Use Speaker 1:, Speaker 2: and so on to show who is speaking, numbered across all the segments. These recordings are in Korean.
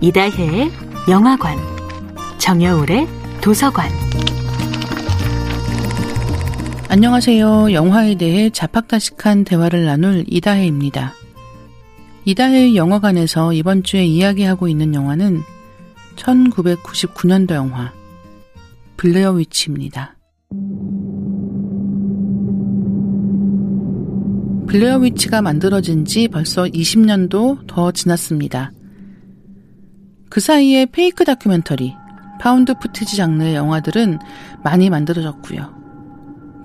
Speaker 1: 이다혜의 영화관, 정여울의 도서관.
Speaker 2: 안녕하세요. 영화에 대해 자팍다식한 대화를 나눌 이다혜입니다. 이다혜의 영화관에서 이번 주에 이야기하고 있는 영화는 1999년도 영화 블레어 위치입니다. 블레어 위치가 만들어진 지 벌써 20년도 더 지났습니다. 그 사이에 fake 다큐멘터리, found footage 장르의 영화들은 많이 만들어졌고요.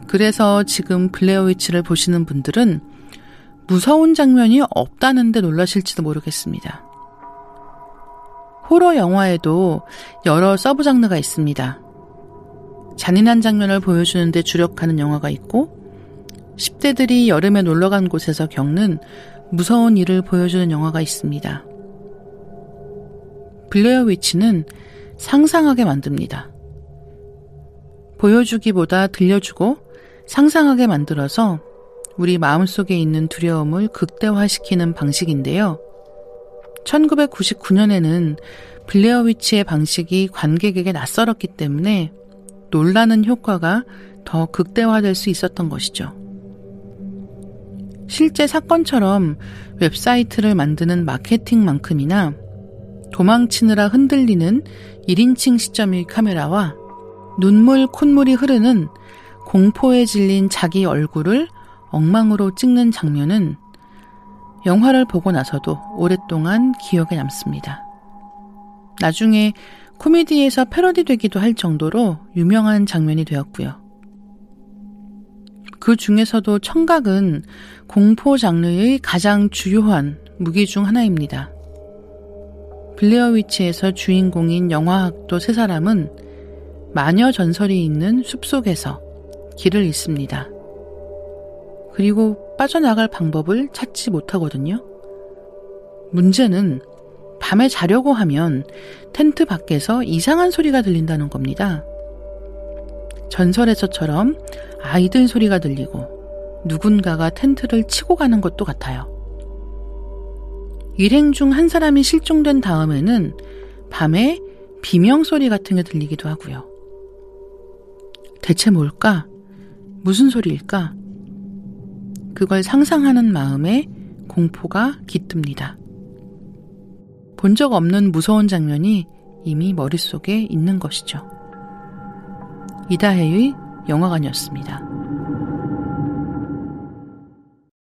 Speaker 2: 그래서 지금 블레어 위치를 보시는 분들은 무서운 장면이 없다는데 놀라실지도 모르겠습니다. 호러 영화에도 여러 sub 장르가 있습니다. 잔인한 장면을 보여주는데 주력하는 영화가 있고, 10대들이 여름에 놀러 간 곳에서 겪는 무서운 일을 보여주는 영화가 있습니다. 블레어 위치는 상상하게 만듭니다. 보여주기보다 들려주고 상상하게 만들어서 우리 마음속에 있는 두려움을 극대화시키는 방식인데요. 1999년에는 블레어 위치의 방식이 관객에게 낯설었기 때문에 놀라는 효과가 더 극대화될 수 있었던 것이죠. 실제 사건처럼 웹사이트를 만드는 마케팅만큼이나 도망치느라 흔들리는 1인칭 시점의 카메라와 눈물, 콧물이 흐르는 공포에 질린 자기 얼굴을 엉망으로 찍는 장면은 영화를 보고 나서도 오랫동안 기억에 남습니다. 나중에 코미디에서 패러디 되기도 할 정도로 유명한 장면이 되었고요. 그 중에서도 청각은 공포 장르의 가장 주요한 무기 중 하나입니다. 블레어 위치에서 주인공인 영화학도 세 사람은 마녀 전설이 있는 숲속에서 길을 잃습니다. 그리고 빠져나갈 방법을 찾지 못하거든요. 문제는 밤에 자려고 하면 텐트 밖에서 이상한 소리가 들린다는 겁니다. 전설에서처럼 아이들 소리가 들리고 누군가가 텐트를 치고 가는 것도 같아요. 일행 중 한 사람이 실종된 다음에는 밤에 비명 소리 같은 게 들리기도 하고요. 대체 뭘까? 무슨 소리일까? 그걸 상상하는 마음에 공포가 깃듭니다. 본 적 없는 무서운 장면이 이미 머릿속에 있는 것이죠. 이다혜의 영화관이었습니다.